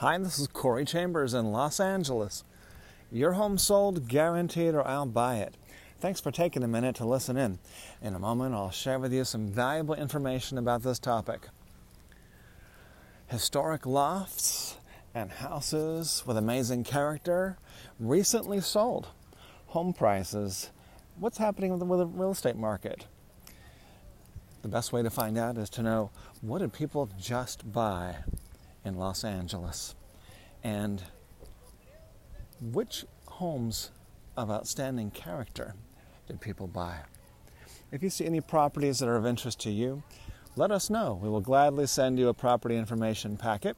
Hi, this is Corey Chambers in Los Angeles. Your home sold, guaranteed, or I'll buy it. Thanks for taking a minute to listen in. In a moment, I'll share with you some valuable information about this topic. Historic lofts and houses with amazing character recently sold. Home prices. What's happening with the, real estate market? The best way to find out is to know what did people just buy? In Los Angeles. And which homes of outstanding character did people buy? If you see any properties that are of interest to you, let us know. We will gladly send you a property information packet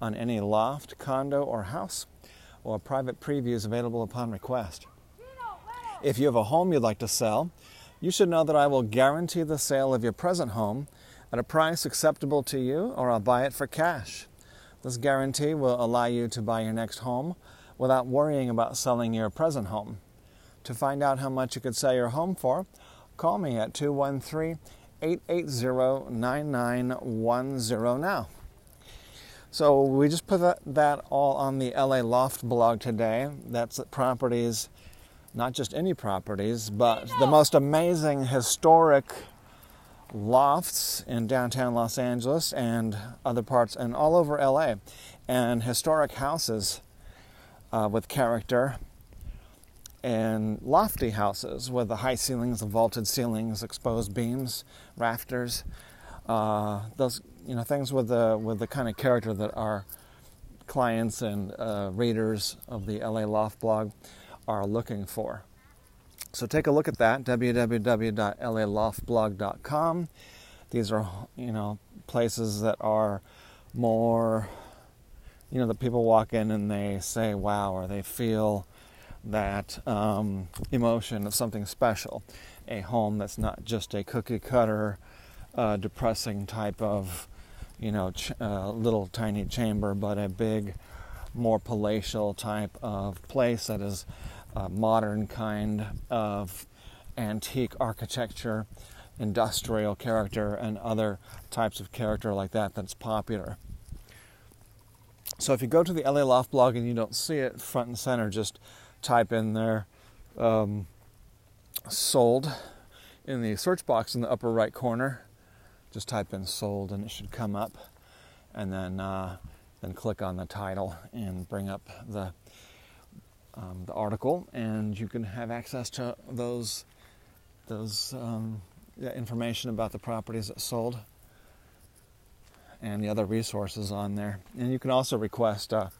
on any loft, condo, or house, or private previews available upon request. If you have a home you'd like to sell, you should know that I will guarantee the sale of your present home at a price acceptable to you, or I'll buy it for cash. This guarantee will allow you to buy your next home without worrying about selling your present home. To find out how much you could sell your home for, call me at 213 880 9910 now. So we just put that, that, all on the LA Loft blog today. That's properties, not just any properties, but the most amazing historic lofts in downtown Los Angeles and other parts and all over LA, and historic houses uh, with character, and lofty houses with the high ceilings, the vaulted ceilings, exposed beams, rafters, uh, those you know things with the with the kind of character that our clients and uh, readers of the LA Loft blog are looking for. So take a look at that www.laloftblog.com. These are, you know, places that are more, you know, that people walk in and they say wow or they feel that um, emotion of something special. A home that's not just a cookie cutter, uh, depressing type of, you know, ch- uh, little tiny chamber, but a big, more palatial type of place that is uh, modern kind of antique architecture, industrial character, and other types of character like that that's popular. So if you go to the LA Loft blog and you don't see it front and center, just type in there um, sold in the search box in the upper right corner. Just type in sold and it should come up. And then, uh, then click on the title and bring up the um, the article, and you can have access to those those um, information about the properties that sold and the other resources on there. And you can also request a,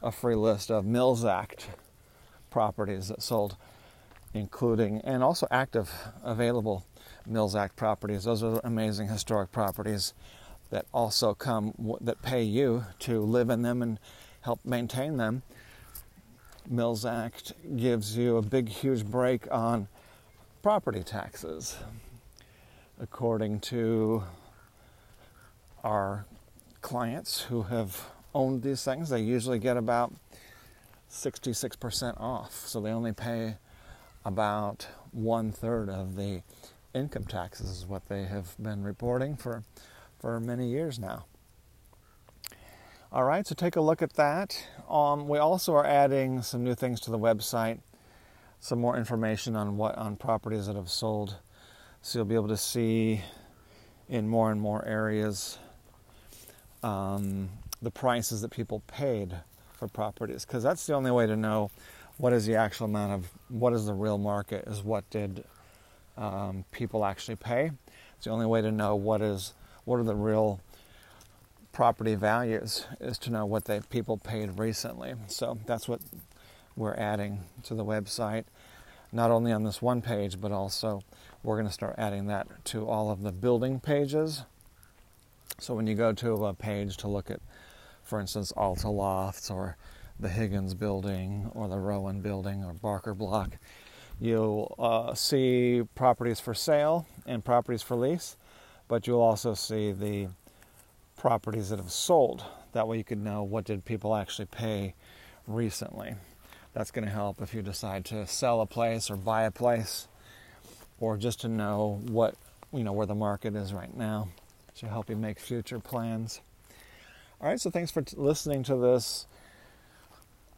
a free list of Mills Act properties that sold, including and also active available Mills Act properties. Those are amazing historic properties that also come that pay you to live in them and help maintain them Mills Act gives you a big, huge break on property taxes. According to our clients who have owned these things, they usually get about 66% off. So they only pay about one third of the income taxes, is what they have been reporting for, for many years now. All right, so take a look at that. Um, we also are adding some new things to the website, some more information on what on properties that have sold, so you'll be able to see in more and more areas um, the prices that people paid for properties, because that's the only way to know what is the actual amount of what is the real market is what did um, people actually pay. It's the only way to know what is what are the real property values is to know what they people paid recently. So that's what we're adding to the website, not only on this one page, but also we're going to start adding that to all of the building pages. So when you go to a page to look at, for instance, Alta Lofts or the Higgins building or the Rowan building or Barker Block, you'll uh, see properties for sale and properties for lease, but you'll also see the properties that have sold. That way you could know what did people actually pay recently. That's going to help if you decide to sell a place or buy a place or just to know what, you know, where the market is right now to help you make future plans. All right, so thanks for t- listening to this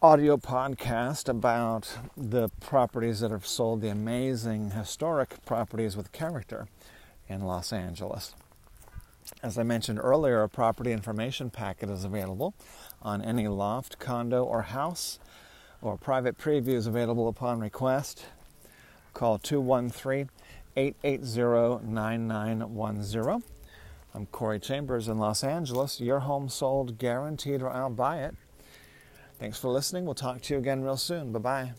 audio podcast about the properties that have sold, the amazing historic properties with character in Los Angeles. As I mentioned earlier, a property information packet is available on any loft, condo, or house, or private previews available upon request. Call 213 880 9910. I'm Corey Chambers in Los Angeles. Your home sold guaranteed or I'll buy it. Thanks for listening. We'll talk to you again real soon. Bye bye.